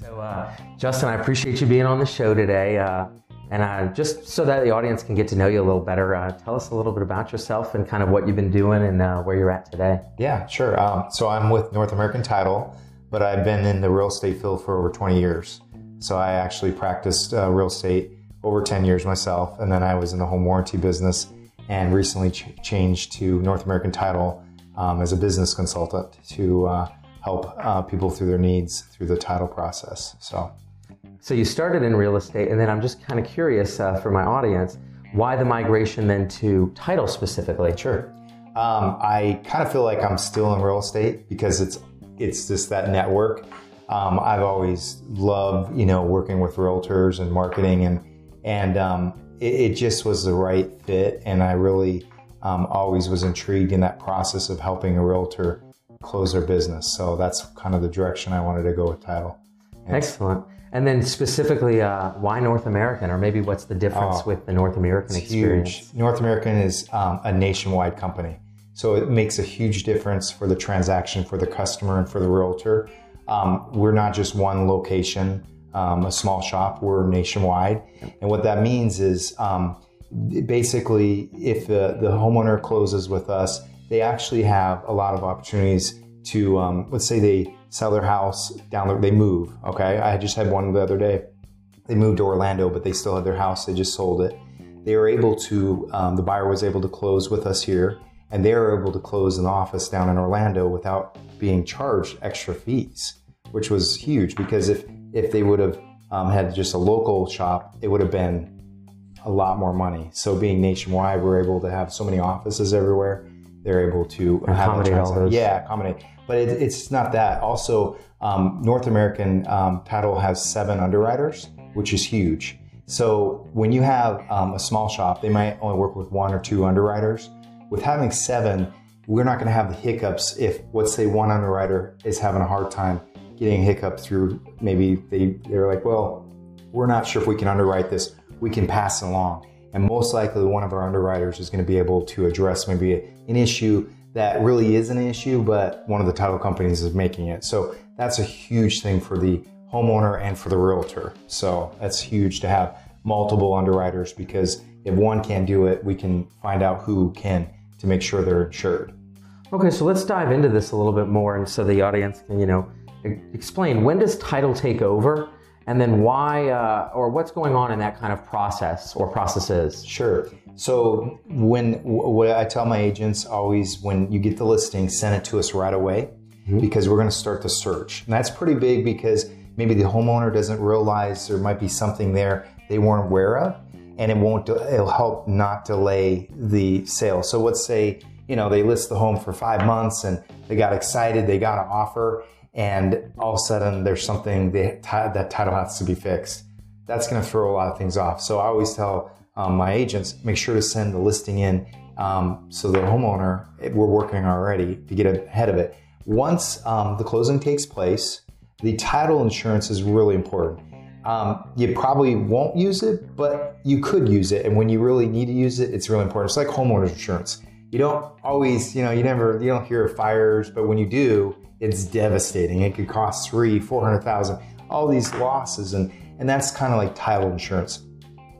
So, uh, Justin, I appreciate you being on the show today. Uh, and uh, just so that the audience can get to know you a little better, uh, tell us a little bit about yourself and kind of what you've been doing and uh, where you're at today. Yeah, sure. Um, so I'm with North American Title, but I've been in the real estate field for over 20 years. So I actually practiced uh, real estate over 10 years myself, and then I was in the home warranty business and recently ch- changed to North American Title um, as a business consultant to uh, help uh, people through their needs through the title process. So, So you started in real estate, and then I'm just kind of curious uh, for my audience, why the migration then to title specifically? sure. Um, I kind of feel like I'm still in real estate because it's it's just that network. Um, I've always loved, you know, working with realtors and marketing, and and um, it, it just was the right fit. And I really um, always was intrigued in that process of helping a realtor close their business. So that's kind of the direction I wanted to go with title. Excellent. And then specifically, uh, why North American, or maybe what's the difference Oh, with the North American experience? huge. North American is um, a nationwide company, so it makes a huge difference for the transaction for the customer and for the realtor. Um, we're not just one location, um, a small shop. We're nationwide, and what that means is um, basically, if the, the homeowner closes with us, they actually have a lot of opportunities to, um, let's say they sell their house down there, they move. Okay, I just had one the other day they moved to Orlando, but they still had their house. They just sold it. They were able to, um, the buyer was able to close with us here, and they were able to close an office down in Orlando without being charged extra fees, which was huge because if, if they would have um, had just a local shop, it would have been a lot more money. So being nationwide, we're able to have so many offices everywhere. They're able to have Accommodate all those. Yeah, accommodate. But it, it's not that. Also, um, North American um, Title has seven underwriters, which is huge. So when you have um, a small shop, they might only work with one or two underwriters. With having seven, we're not going to have the hiccups if, let's say, one underwriter is having a hard time getting a hiccup through. Maybe they they're like, well, we're not sure if we can underwrite this. We can pass along. And most likely, one of our underwriters is going to be able to address maybe an issue that really is an issue, but one of the title companies is making it. So that's a huge thing for the homeowner and for the realtor. So that's huge to have multiple underwriters because if one can't do it, we can find out who can to make sure they're insured. Okay, so let's dive into this a little bit more, and so the audience can, you know, explain when does title take over, and then why, uh, or what's going on in that kind of process or processes. Sure. So when what I tell my agents always when you get the listing, send it to us right away because we're going to start the search. And that's pretty big because maybe the homeowner doesn't realize there might be something there they weren't aware of, and it won't. It'll help not delay the sale. So let's say you know they list the home for five months and they got excited, they got an offer, and all of a sudden there's something they, that title has to be fixed that's going to throw a lot of things off. So I always tell um, my agents make sure to send the listing in um, so the homeowner we're working already to get ahead of it. Once um, the closing takes place, the title insurance is really important. Um, you probably won't use it, but you could use it, and when you really need to use it, it's really important. It's like homeowners insurance. You don't always, you know, you never, you don't hear of fires, but when you do, it's devastating. It could cost three, four hundred thousand, all these losses, and and that's kind of like title insurance.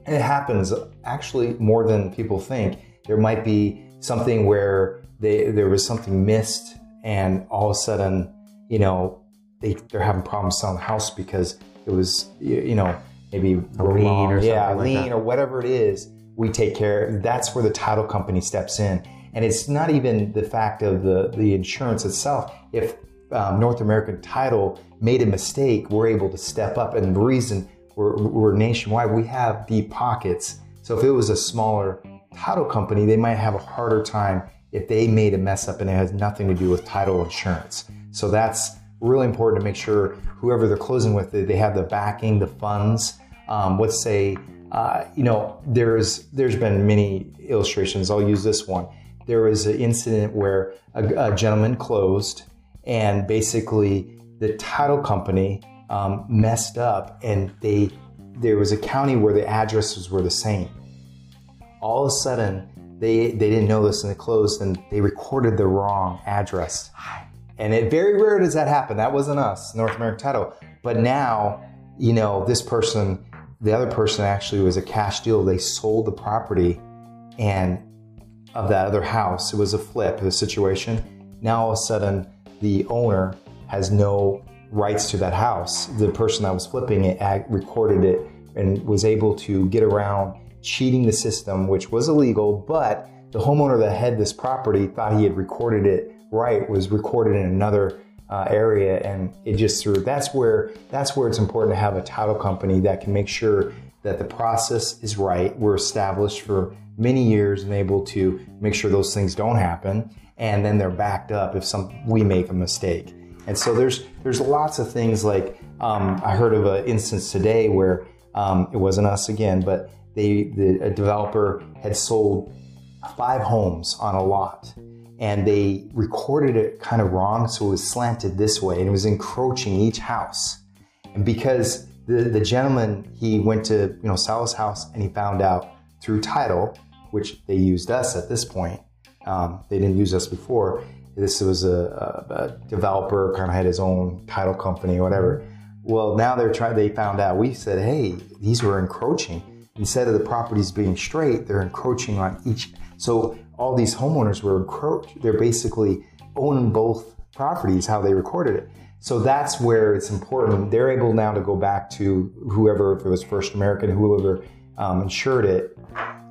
And it happens actually more than people think. There might be something where they there was something missed, and all of a sudden, you know, they they're having problems selling the house because it was you, know maybe A lien or yeah something like lien that. or whatever it is. We take care. That's where the title company steps in, and it's not even the fact of the the insurance itself. If um, North American Title made a mistake, we're able to step up. And the reason we're, we're nationwide, we have deep pockets. So if it was a smaller title company, they might have a harder time if they made a mess up and it has nothing to do with title insurance. So that's really important to make sure whoever they're closing with, they have the backing, the funds. Um, let's say, uh, you know, there's there's been many illustrations. I'll use this one. There was an incident where a, a gentleman closed, and basically the title company um, messed up, and they there was a county where the addresses were the same. All of a sudden, they they didn't know this, and they closed, and they recorded the wrong address. And it very rare does that happen. That wasn't us, North American Title. But now, you know, this person, the other person actually was a cash deal. They sold the property and of that other house. It was a flip, a situation. Now all of a sudden, the owner has no rights to that house. The person that was flipping it recorded it and was able to get around cheating the system, which was illegal, but the homeowner that had this property thought he had recorded it right, was recorded in another uh, area, and it just threw. That's where that's where it's important to have a title company that can make sure that the process is right. We're established for many years and able to make sure those things don't happen, and then they're backed up if some we make a mistake. And so there's there's lots of things like um, I heard of an instance today where um, it wasn't us again, but they the a developer had sold five homes on a lot, and they recorded it kind of wrong, so it was slanted this way, and it was encroaching each house. And because the the gentleman he went to you know sell his house, and he found out through title, which they used us at this point. Um, they didn't use us before this was a, a, developer, kind of had his own title company or whatever. Well, now they're trying. They found out. We said, hey, these were encroaching. Instead of the properties being straight, they're encroaching on each. So all these homeowners were encroached. They're basically owning both properties. How they recorded it. So that's where it's important. They're able now to go back to whoever, if it was First American, whoever um, insured it,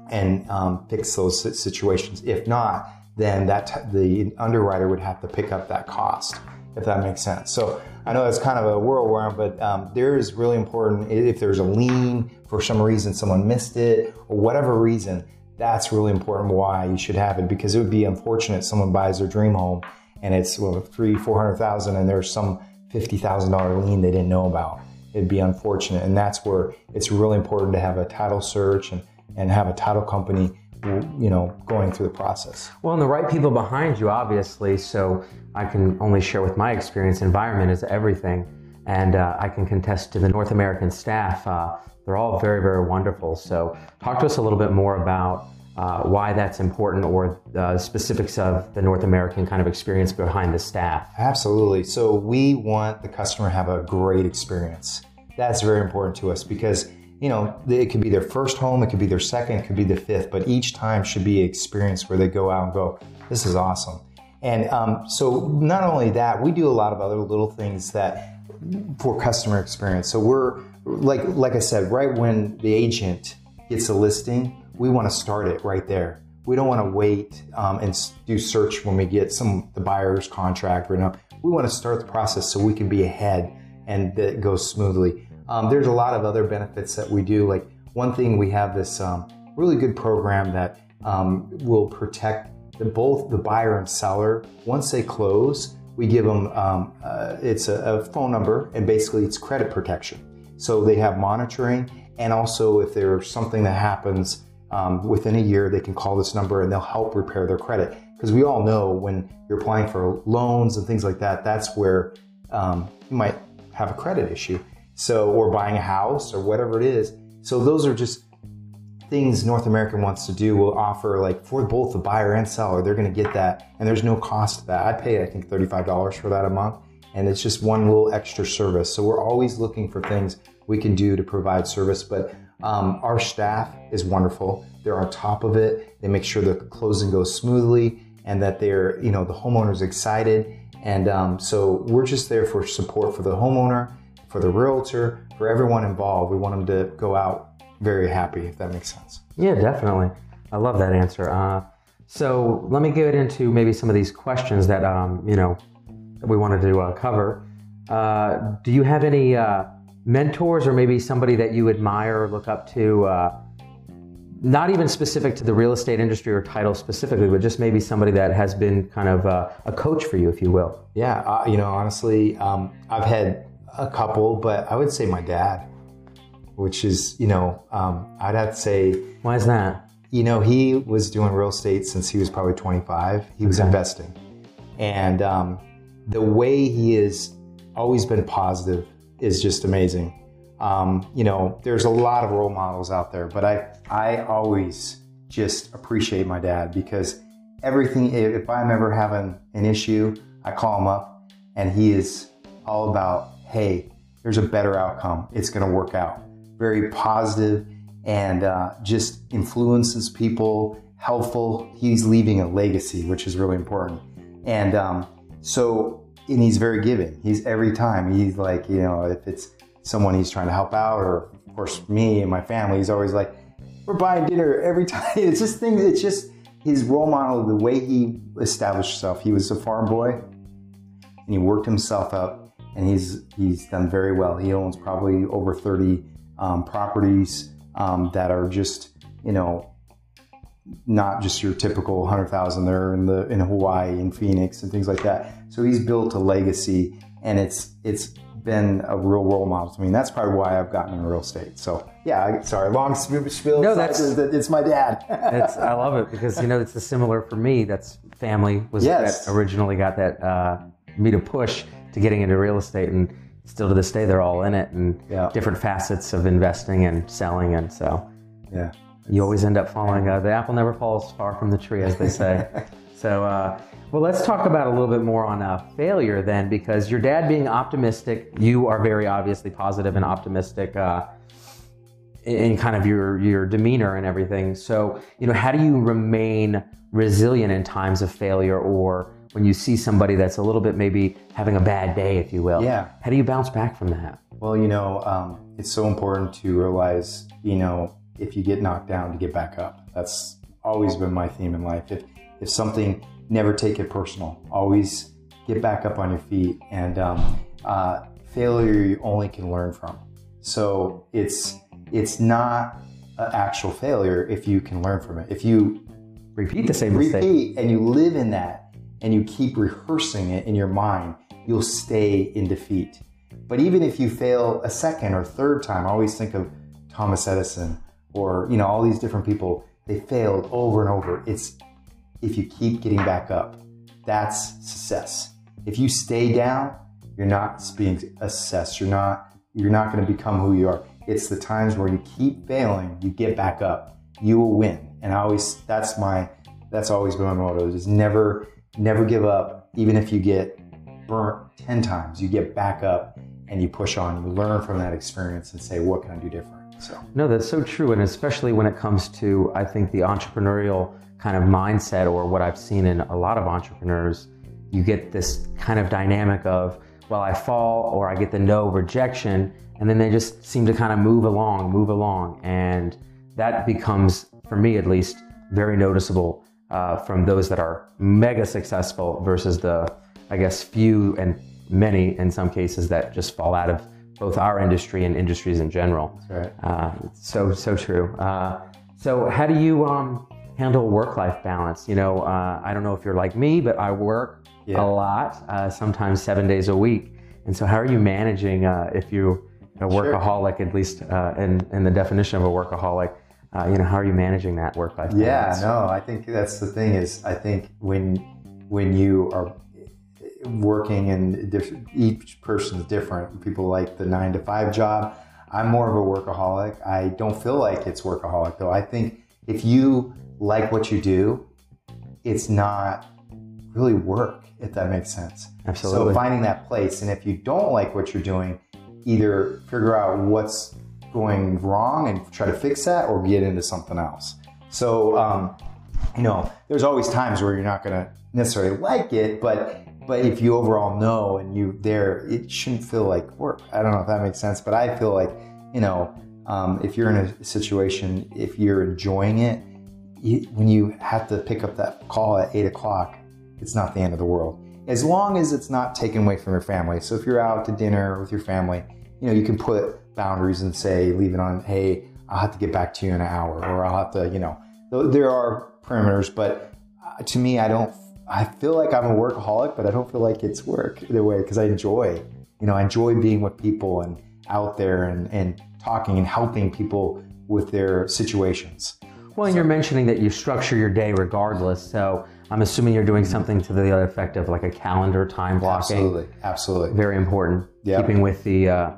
and um, fix those situations. If not, then that the underwriter would have to pick up that cost, if that makes sense. So I know it's kind of a whirlwind, but um, there is really important if there's a lien for some reason, someone missed it, or whatever reason, that's really important why you should have it because it would be unfortunate someone buys their dream home and it's well three, four hundred thousand, and there's some fifty thousand dollar lien they didn't know about. It'd be unfortunate, and that's where it's really important to have a title search and and have a title company you know, going through the process. Well, and the right people behind you, obviously. So I can only share with my experience. Environment is everything, and uh, I can contest to the North American staff. Uh, they're all very, very wonderful. So talk to us a little bit more about uh, why that's important or the specifics of the North American kind of experience behind the staff. Absolutely. So we want the customer to have a great experience. That's very important to us because you know, it could be their first home, it could be their second, it could be the fifth, but each time should be an experience where they go out and go, this is awesome. And um, so, not only that, we do a lot of other little things that for customer experience. So we're like, like I said, right when the agent gets a listing, we want to start it right there. We don't want to wait um, and do search when we get some the buyer's contract right now. We want to start the process so we can be ahead and that goes smoothly. Um, there's a lot of other benefits that we do. Like one thing, we have this um, really good program that um, will protect the, both the buyer and seller. Once they close, we give them um, uh, it's a, a, phone number and basically it's credit protection. So they have monitoring, and also if there's something that happens um, within a year, they can call this number and they'll help repair their credit. Because we all know when you're applying for loans and things like that, that's where um, you might have a credit issue. So, or buying a house or whatever it is. So those are just things North American wants to do. Will offer like for both the buyer and seller, they're going to get that, and there's no cost to that. I pay I think thirty five dollars for that a month, and it's just one little extra service. So we're always looking for things we can do to provide service, but. Um, our staff is wonderful. They're on top of it. They make sure the closing goes smoothly and that they're, you know, the homeowner's excited. And um, so we're just there for support for the homeowner for the realtor, for everyone involved. We want them to go out very happy, if that makes sense. Yeah, definitely. I love that answer. Uh, so let me get into maybe some of these questions that um, you know we wanted to uh, cover. Uh, do you have any uh, mentors or maybe somebody that you admire or look up to? Uh, not even specific to the real estate industry or title specifically, but just maybe somebody that has been kind of uh, a coach for you, if you will. Yeah, you know, honestly, um, I've had a couple, but I would say my dad, which is, you know, um, I'd have to say. Why is that? You know, he was doing real estate since he was probably 25. He was okay. investing. And um, the way he has always been positive is just amazing. Um, you know, there's a lot of role models out there, but I, I always just appreciate my dad because everything, if I'm ever having an issue, I call him up and he is all about, hey, there's a better outcome. It's going to work out. Very positive and uh, just influences people, helpful. He's leaving a legacy, which is really important. And um, so, and he's very giving. He's every time he's like, you know, if it's someone he's trying to help out, or of course me and my family, he's always like, we're buying dinner every time. It's just things. It's just his role model, the way he established himself. He was a farm boy, and he worked himself up, and he's he's done very well. He owns probably over thirty um, properties um, that are just you know not just your typical hundred thousand. They're in the in Hawaii, and Phoenix, and things like that. So he's built a legacy, and it's it's been a real role model to me. And that's probably why I've gotten in real estate. So yeah, sorry, long spiel. No, that's it's my dad. I love it because you know it's a similar for me. That's family was yes. that originally got that uh, me to push to getting into real estate and still to this day they're all in it and yeah. different facets of investing and selling and so yeah. you always end up falling uh, the apple never falls far from the tree as they say. So uh, well let's talk about a little bit more on uh, failure then because your dad being optimistic you are very obviously positive and optimistic uh, in kind of your your demeanor and everything. So you know how do you remain resilient in times of failure or when you see somebody that's a little bit maybe having a bad day, if you will. Yeah. How do you bounce back from that? Well, you know, um, it's so important to realize, you know, if you get knocked down, to get back up. That's always been my theme in life. If if something, never take it personal. Always get back up on your feet. And um, uh, failure, you only can learn from. So it's it's not an actual failure if you can learn from it. If you repeat the same repeat mistake. and you live in that and you keep rehearsing it in your mind, you'll stay in defeat. But even if you fail a second or third time, I always think of Thomas Edison or you know all these different people. They failed over and over. It's if you keep getting back up, that's success. If you stay down, you're not being assessed. You're not you're not going to become who you are. It's the times where you keep failing, you get back up, you will win. And I always that's my that's always been my motto is never never give up, even if you get burnt 10 times, you get back up and you push on. You learn from that experience and say, what can I do different? So, no, that's so true. And especially when it comes to, I think, the entrepreneurial kind of mindset, or what I've seen in a lot of entrepreneurs, you get this kind of dynamic of, well, I fall or I get the no rejection, and then they just seem to kind of move along, move along. And that becomes, for me at least, very noticeable uh, from those that are mega successful versus the, I guess, few and many in some cases that just fall out of both our industry and industries in general. Right. Uh, so so true. Uh, so how do you um, handle work-life balance? You know, uh, I don't know if you're like me, but I work Yeah. a lot, uh, sometimes seven days a week. And so, how are you managing uh, if you're a workaholic, at least uh, in in the definition of a workaholic? Uh, you know, how are you managing that work-life balance? Yeah, no, I think that's the thing is I think when when you are working and diff- each person is different. People like the nine to five job. I'm more of a workaholic. I don't feel like it's workaholic though. I think if you like what you do, it's not really work, if that makes sense. Absolutely. So finding that place, and if you don't like what you're doing, either figure out what's going wrong and try to fix that, or get into something else. So, um, you know, there's always times where you're not going to necessarily like it, but but if you overall know and you there, it shouldn't feel like work. I don't know if that makes sense, but I feel like you know, um, if you're in a situation, if you're enjoying it, you, when you have to pick up that call at eight o'clock, it's not the end of the world. As long as it's not taken away from your family. So if you're out to dinner with your family, you know, you can put boundaries and say, leave it on, hey, I'll have to get back to you in an hour, or I'll have to, you know, there are perimeters, but uh, to me, I don't, I feel like I'm a workaholic, but I don't feel like it's work either way because I enjoy, you know, I enjoy being with people and out there and, and talking and helping people with their situations. Well, and you're mentioning that you structure your day regardless. So I'm assuming you're doing something to the effect of like a calendar time blocking. Absolutely, absolutely. Very important. Yep. Keeping with the uh,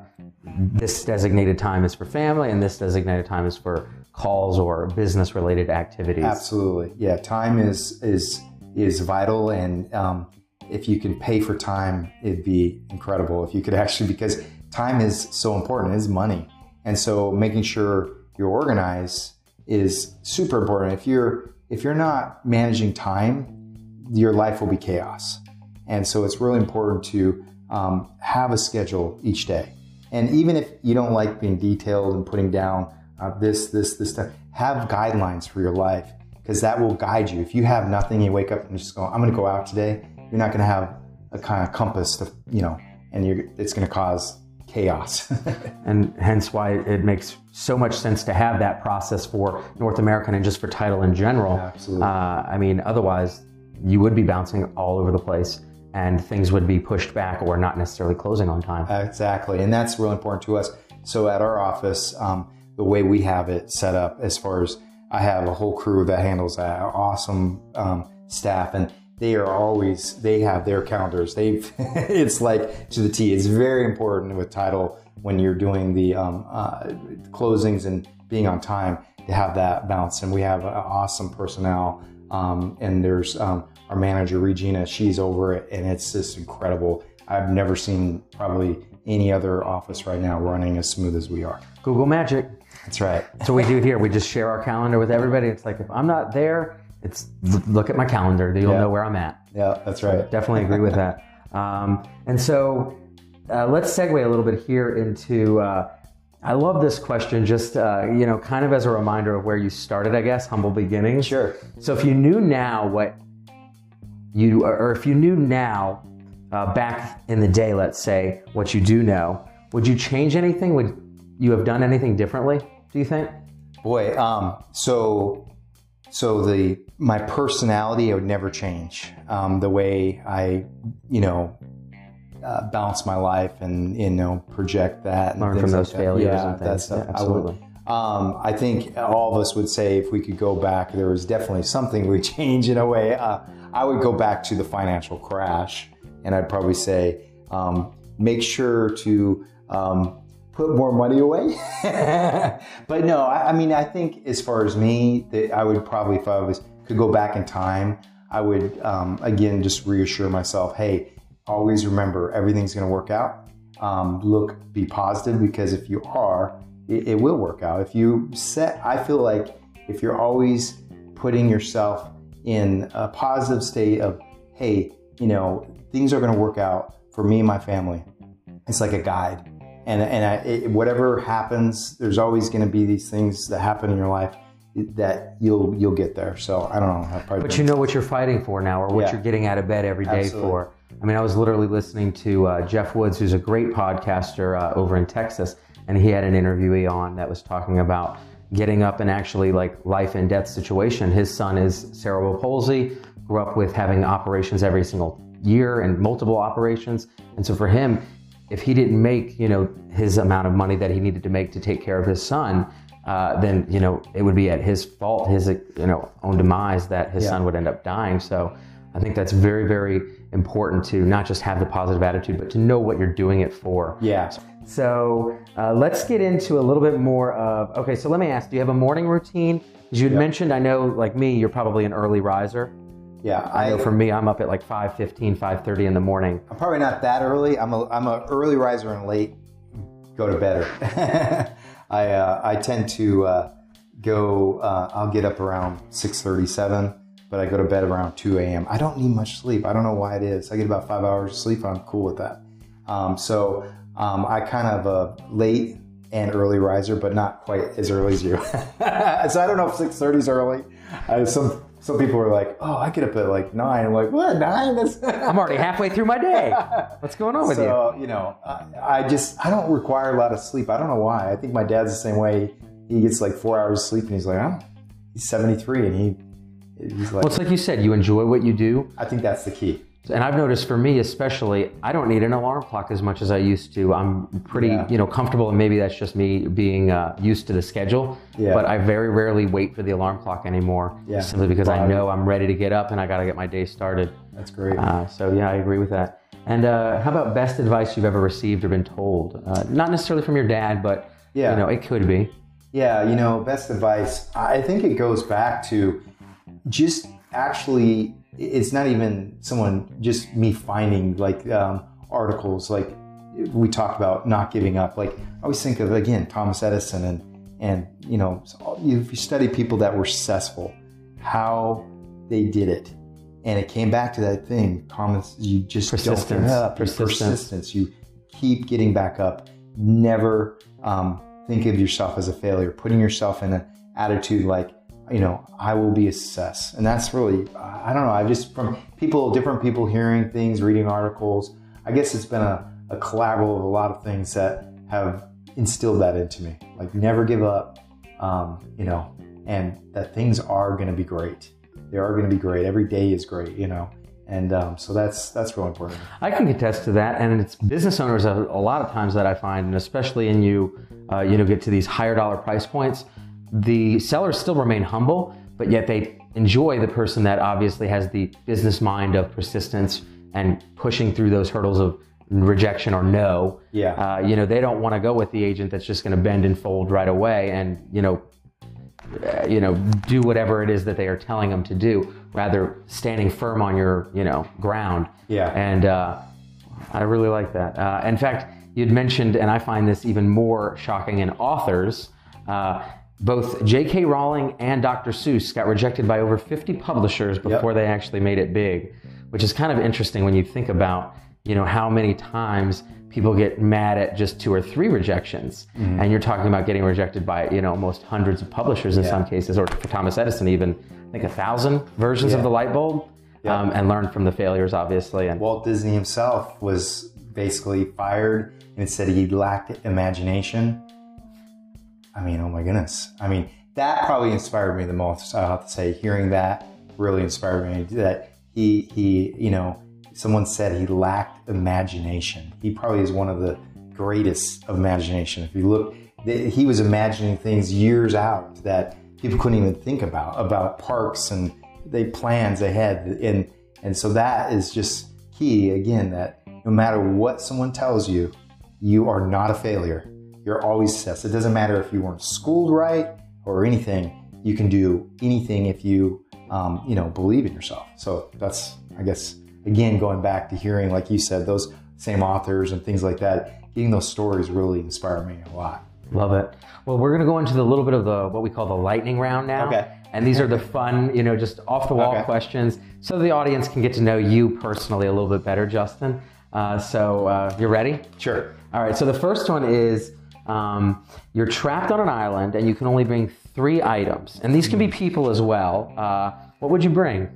this designated time is for family and this designated time is for calls or business related activities. Absolutely, yeah. Time is is is vital, and um, if you can pay for time, it'd be incredible. If you could actually, because time is so important, it is money. And so making sure you're organized is super important. If you're if you're not managing time, your life will be chaos. And so it's really important to um, have a schedule each day. And even if you don't like being detailed and putting down uh, this, this, this stuff, have guidelines for your life because that will guide you. If you have nothing, you wake up and just go, I'm going to go out today. You're not going to have a kind of compass to, you know, and you're, it's going to cause chaos. and hence why it makes so much sense to have that process for North American and just for title in general. Absolutely. Uh, I mean, otherwise, you would be bouncing all over the place and things would be pushed back or not necessarily closing on time. Exactly. And that's really important to us. So at our office, um, the way we have it set up, as far as I have a whole crew that handles that, awesome um, staff, and they are always they have their calendars. They've it's like to the T. It's very important with title when you're doing the um, uh, closings and being on time to have that balance. And we have awesome personnel. Um, and there's um, our manager Regina. She's over it, and it's just incredible. I've never seen probably any other office right now running as smooth as we are. Google Magic. That's right. So we do here. We just share our calendar with everybody. It's like if I'm not there, it's look at my calendar. You'll Yeah. know where I'm at. Yeah, that's right. Definitely agree with that. Um, and so uh, let's segue a little bit here into. Uh, I love this question, just uh, you know, kind of as a reminder of where you started, I guess, humble beginnings. Sure. So if you knew now what you, or if you knew now, uh, back in the day, let's say, what you do know, would you change anything? Would you have done anything differently? Do you think? Boy, um, so so the my personality I would never change. Um, the way I, you know, uh, balance my life and you know project that. Learn from those that. failures Yeah, and things. Yeah, I would- absolutely. Um, I think all of us would say if we could go back, there was definitely something we change in a way. Uh, I would go back to the financial crash, and I'd probably say um, make sure to um, put more money away. but no, I, I mean, I think as far as me, that I would probably if I was could go back in time, I would um, again just reassure myself, hey, always remember everything's going to work out. Um, look, be positive because if you are, it, it will work out. If you set, I feel like if you're always putting yourself in a positive state of, hey, you know, things are going to work out for me and my family. It's like a guide, and and I, it, whatever happens, there's always going to be these things that happen in your life that you'll you'll get there. So I don't know. But you know what you're fighting for now, or what Yeah. you're getting out of bed every day Absolutely. for. I mean, I was literally listening to uh, Jeff Woods, who's a great podcaster uh, over in Texas, and he had an interviewee on that was talking about getting up and actually like life and death situation. His son is cerebral palsy, grew up with having operations every single year and multiple operations, and so for him, if he didn't make you know his amount of money that he needed to make to take care of his son, uh, then you know it would be at his fault, his you know own demise that his Yeah. son would end up dying. So I think that's very very important to not just have the positive attitude, but to know what you're doing it for. yeah. So uh, let's get into a little bit more of okay. So let me ask: Do you have a morning routine? As you had mentioned, I know like me, you're probably an early riser. Yeah, I know for me, I'm up at like 5:15, 5:30 in the morning. I'm probably not that early. I'm a I'm a early riser and late go to bedder. I uh, I tend to uh, go. Uh, I'll get up around six thirty seven, but I go to bed around two a.m. I don't need much sleep. I don't know why it is. I get about five hours of sleep. I'm cool with that. Um, so um, I kind of a late and early riser, but not quite as early as you. so I don't know if six thirty is early. Uh, some some people are like, oh, I get up at like nine. I'm like, what nine? That's I'm already halfway through my day. What's going on with you? so, you know, I, I just, I don't require a lot of sleep. I don't know why. I think my dad's the same way. He gets like four hours of sleep and he's like, oh, he's 73 and he, like, Well, it's like you said, you enjoy what you do. I think that's the key. And I've noticed for me, especially, I don't need an alarm clock as much as I used to. I'm pretty, Yeah. you know, comfortable, and maybe that's just me being uh, used to the schedule. Yeah. But I very rarely wait for the alarm clock anymore, Yeah. simply because I know I'm ready to get up and I got to get my day started. That's great. Uh, so yeah, I agree with that. And uh, how about best advice you've ever received or been told? Uh, not necessarily from your dad, but Yeah. you know, it could be. Yeah, you know, best advice. I think it goes back to just actually it's not even someone just me finding like um, articles like we talked about not giving up. Like I always think of again Thomas Edison and and you know if you study people that were successful, how they did it, and it came back to that thing. Thomas, you just Persistence. don't give up. Persistence. Persistence. You keep getting back up. Never um, think of yourself as a failure. Putting yourself in an attitude like you know, I will be a success. And that's really, I don't know, I've just, from people, different people hearing things, reading articles, I guess it's been a, a collaborative of a lot of things that have instilled that into me. Like, never give up, um, you know, and that things are going to be great. They are going to be great. Every day is great, you know. And um, so that's that's real important. I can attest to that, and it's business owners a, a lot of times that I find, and especially in you, uh, you know, get to these higher dollar price points the sellers still remain humble, but yet they enjoy the person that obviously has the business mind of persistence and pushing through those hurdles of rejection or no. Yeah. Uh, you know, they don't want to go with the agent that's just going to bend and fold right away and, you know, uh, you know, do whatever it is that they are telling them to do, rather standing firm on your, you know, ground. Yeah. And uh, I really like that. Uh, in fact, you'd mentioned, and I find this even more shocking in authors, uh, both J.K. Rowling and Dr. Seuss got rejected by over 50 publishers before Yep. they actually made it big, which is kind of interesting when you think about, you know, how many times people get mad at just two or three rejections, Mm-hmm. and you're talking about getting rejected by, you know, almost hundreds of publishers in Yeah. some cases, or for Thomas Edison, even I think a thousand versions of the light bulb, Yeah. um, and learn from the failures, obviously. And Walt Disney himself was basically fired and said he lacked imagination. I mean, oh my goodness. I mean, that probably inspired me the most. I have to say, hearing that really inspired me. That he he, you know, someone said he lacked imagination. He probably is one of the greatest of imagination. If you look, he was imagining things years out that people couldn't even think about about parks and they plans ahead and and so that is just key again that no matter what someone tells you you are not a failure you're always success it doesn't matter if you weren't schooled right or anything you can do anything if you um, you know believe in yourself so that's i guess again going back to hearing like you said those same authors and things like that getting those stories really inspired me a lot Love it. Well, we're going to go into the little bit of the what we call the lightning round now. Okay. And these are the fun, you know, just off the wall Okay. questions, so the audience can get to know you personally a little bit better, Justin. Uh, so uh, you ready? sure All right. So the first one is um, you're trapped on an island and you can only bring three items, and these can be people as well. Uh, what would you bring?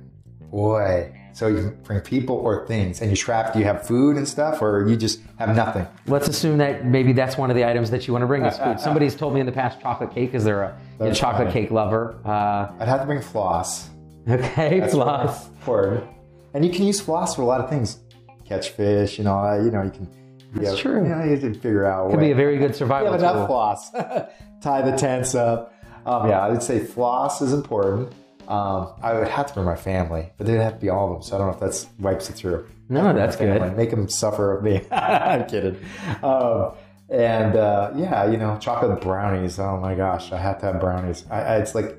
boy so you bring people or things and you're trapped do you have food and stuff or you just have nothing Let's assume that maybe that's one of the items that you want to bring is food. Somebody's told me in the past chocolate cake. Is there a, chocolate fine. cake lover? Uh, i'd have to bring floss okay, That's floss. Word. And you can use floss for a lot of things. Catch fish, you know, uh, you know, you can. That's you true. You, know, you have to figure out. Could be a very good you survival have enough floss. Tie the tents up. Um, yeah, I would say floss is important. Um, I would have to bring my family, but they'd have to be all of them. So I don't know if that's wipes it through. No, that's good. Make them suffer with me. I'm kidding. Um, and uh, yeah, you know, chocolate brownies. Oh my gosh, I have to have brownies. I, I, it's like,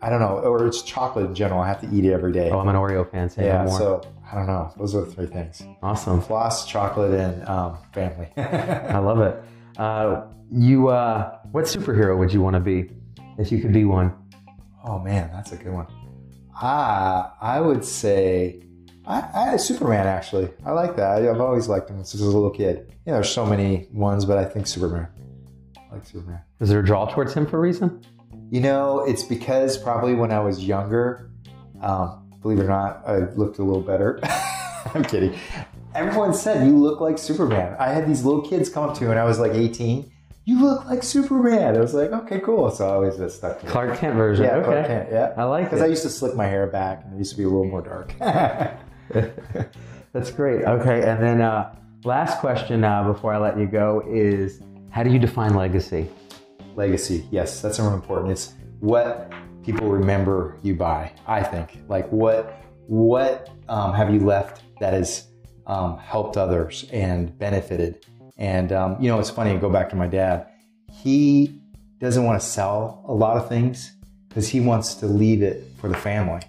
I don't know, or it's chocolate in general. I have to eat it every day. Oh, I'm an Oreo fan. Say Yeah, so I don't know. Those are the three things: awesome. floss, chocolate, and um, family. I love it. Uh, you, uh, what superhero would you want to be if you could be one? oh man, that's a good one. Ah, I would say I, I Superman. Actually, I like that. I, I've always liked him since I was a little kid. You know, there's so many ones, but I think Superman. I like Superman. Is there a draw towards him for a reason? You know, it's because probably when I was younger, um, believe it or not, I looked a little better. I'm kidding. Everyone said you look like Superman. I had these little kids come up to me when I was like 18. You look like Superman. I was like, okay, cool. So I always just stuck to it. Clark Kent version. Yeah, okay. Clark Kent, yeah. I like it Because I used to slick my hair back and it used to be a little more dark. That's great. Okay, and then uh, last question uh, before I let you go is how do you define legacy? Legacy, yes, that's more important. It's what people remember you by. I think, like what what um, have you left that has um, helped others and benefited. And um, you know, it's funny. Go back to my dad. He doesn't want to sell a lot of things because he wants to leave it for the family.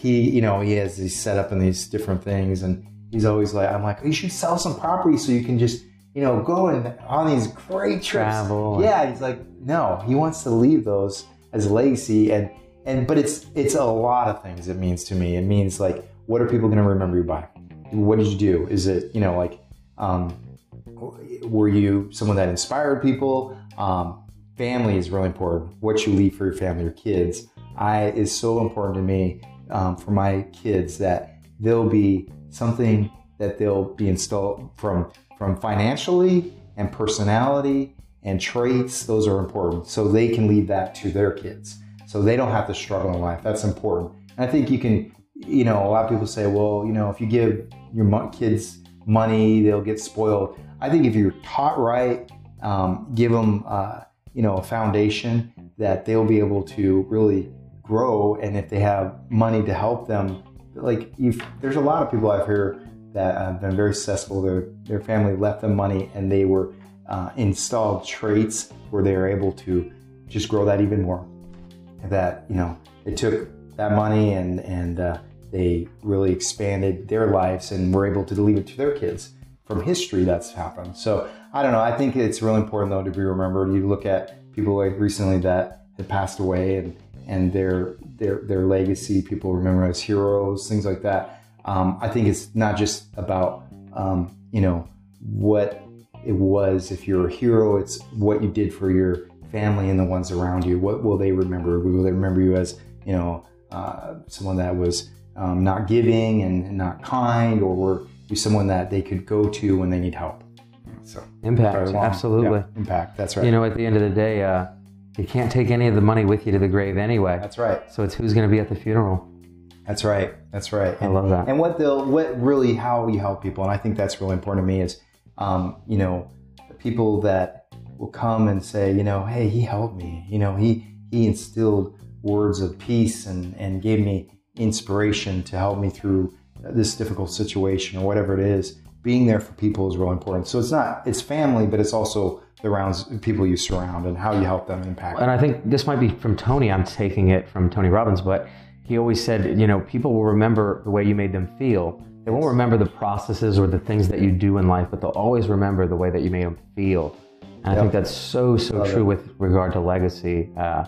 he, you know, he has these set up in these different things, and he's always like, I'm like, you should sell some property so you can just, you know, go and on these great trips. Travel. Yeah, he's like, no, he wants to leave those as legacy, and and but it's it's a lot of things. It means to me. It means like, what are people going to remember you by? What did you do? Is it, you know, like, um, were you someone that inspired people? Um, family is really important. What you leave for your family, your kids, I is so important to me um, for my kids that they'll be something that they'll be installed from from financially and personality and traits. Those are important, so they can leave that to their kids, so they don't have to struggle in life. That's important. And I think you can. You know, a lot of people say, well, you know, if you give your kids money, they'll get spoiled. I think if you're taught right, um, give them, uh, you know, a foundation that they'll be able to really grow. And if they have money to help them, like there's a lot of people I've heard that have been very successful. Their their family left them money, and they were uh, installed traits where they were able to just grow that even more. That you know, they took that money and and uh, they really expanded their lives and were able to leave it to their kids from history that's happened. So I don't know. I think it's really important though to be remembered. You look at people like recently that had passed away and and their their their legacy. People remember as heroes, things like that. Um, I think it's not just about um, you know what it was. If you're a hero, it's what you did for your family and the ones around you. What will they remember? Will they remember you as you know uh, someone that was um, not giving and not kind, or were you someone that they could go to when they need help? So impact, absolutely, yeah, impact. That's right. You know, at the end of the day, uh, you can't take any of the money with you to the grave anyway. That's right. So it's who's going to be at the funeral. That's right. That's right. And, I love that. And what they'll, what really, how you help people, and I think that's really important to me is, um, you know, people that will come and say, you know, hey, he helped me. You know, he he instilled words of peace and and gave me inspiration to help me through this difficult situation or whatever it is. Being there for people is really important. So it's not it's family, but it's also the rounds people you surround and how you help them impact. And I think this might be from Tony. I'm taking it from Tony Robbins, but he always said, you know, people will remember the way you made them feel. They won't remember the processes or the things that you do in life, but they'll always remember the way that you made them feel. And yep. I think that's so so true it. with regard to legacy, uh,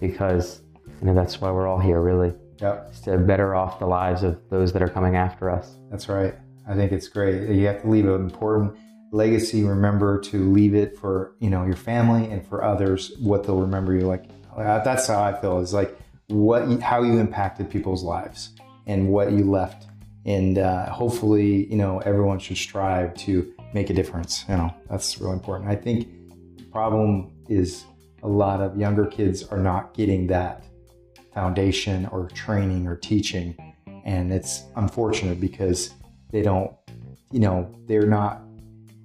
because you know that's why we're all here, really. Yep. to better off the lives of those that are coming after us. That's right. I think it's great. You have to leave an important legacy remember to leave it for you know your family and for others what they'll remember you like that's how i feel is like what how you impacted people's lives and what you left and uh, hopefully you know everyone should strive to make a difference you know that's really important i think the problem is a lot of younger kids are not getting that foundation or training or teaching and it's unfortunate because they don't you know they're not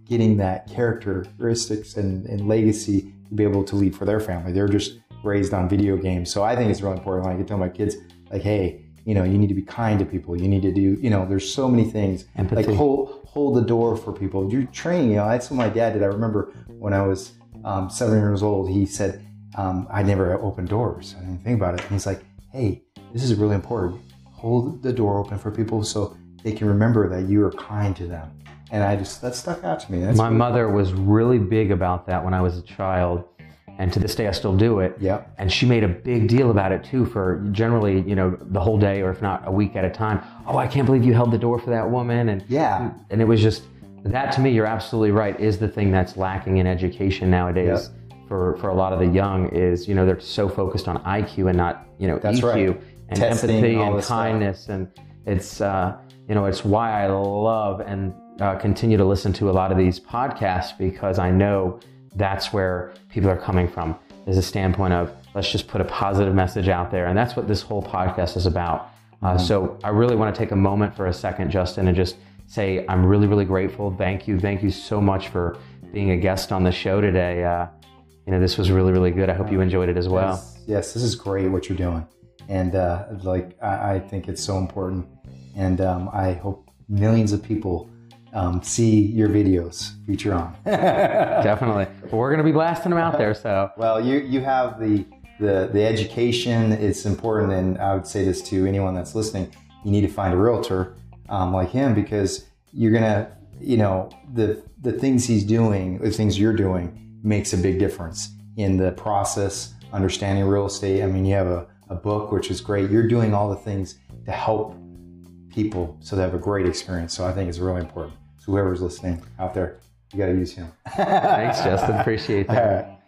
getting that characteristics and, and legacy to be able to lead for their family. They're just raised on video games. So I think it's really important. Like I can tell my kids, like, hey, you know, you need to be kind to people. You need to do, you know, there's so many things. Empathy. Like hold hold the door for people. You're training, you know, that's what my dad did. I remember when I was um, seven years old, he said, um, I never opened doors. I didn't think about it. And he's like, hey, this is really important. Hold the door open for people so they can remember that you are kind to them and I just that stuck out to me. That's My mother was really big about that when I was a child, and to this day I still do it. Yeah. And she made a big deal about it too for generally, you know, the whole day or if not a week at a time. Oh, I can't believe you held the door for that woman, and yeah, and it was just that to me. You're absolutely right. Is the thing that's lacking in education nowadays. Yep. For, for a lot of the young is you know they're so focused on IQ and not you know that's EQ right. and Testing, empathy and kindness stuff. and it's uh, you know it's why I love and uh, continue to listen to a lot of these podcasts because I know that's where people are coming from. Is a standpoint of let's just put a positive message out there, and that's what this whole podcast is about. Uh, mm-hmm. So I really want to take a moment for a second, Justin, and just say I'm really, really grateful. Thank you, thank you so much for being a guest on the show today. Uh, you know, this was really, really good. I hope you enjoyed it as well. Yes, yes this is great what you're doing, and uh, like I, I, think it's so important, and um, I hope millions of people um, see your videos feature on. Definitely. Well, we're going to be blasting them out there. So well, you you have the the the education It's important, and I would say this to anyone that's listening: you need to find a realtor um, like him because you're gonna, you know, the the things he's doing, the things you're doing, makes a big difference in the process, understanding real estate. I mean, you have a, a book which is great. You're doing all the things to help people so they have a great experience. So I think it's really important. Whoever's listening out there, you got to use him. Thanks, Justin. Appreciate that.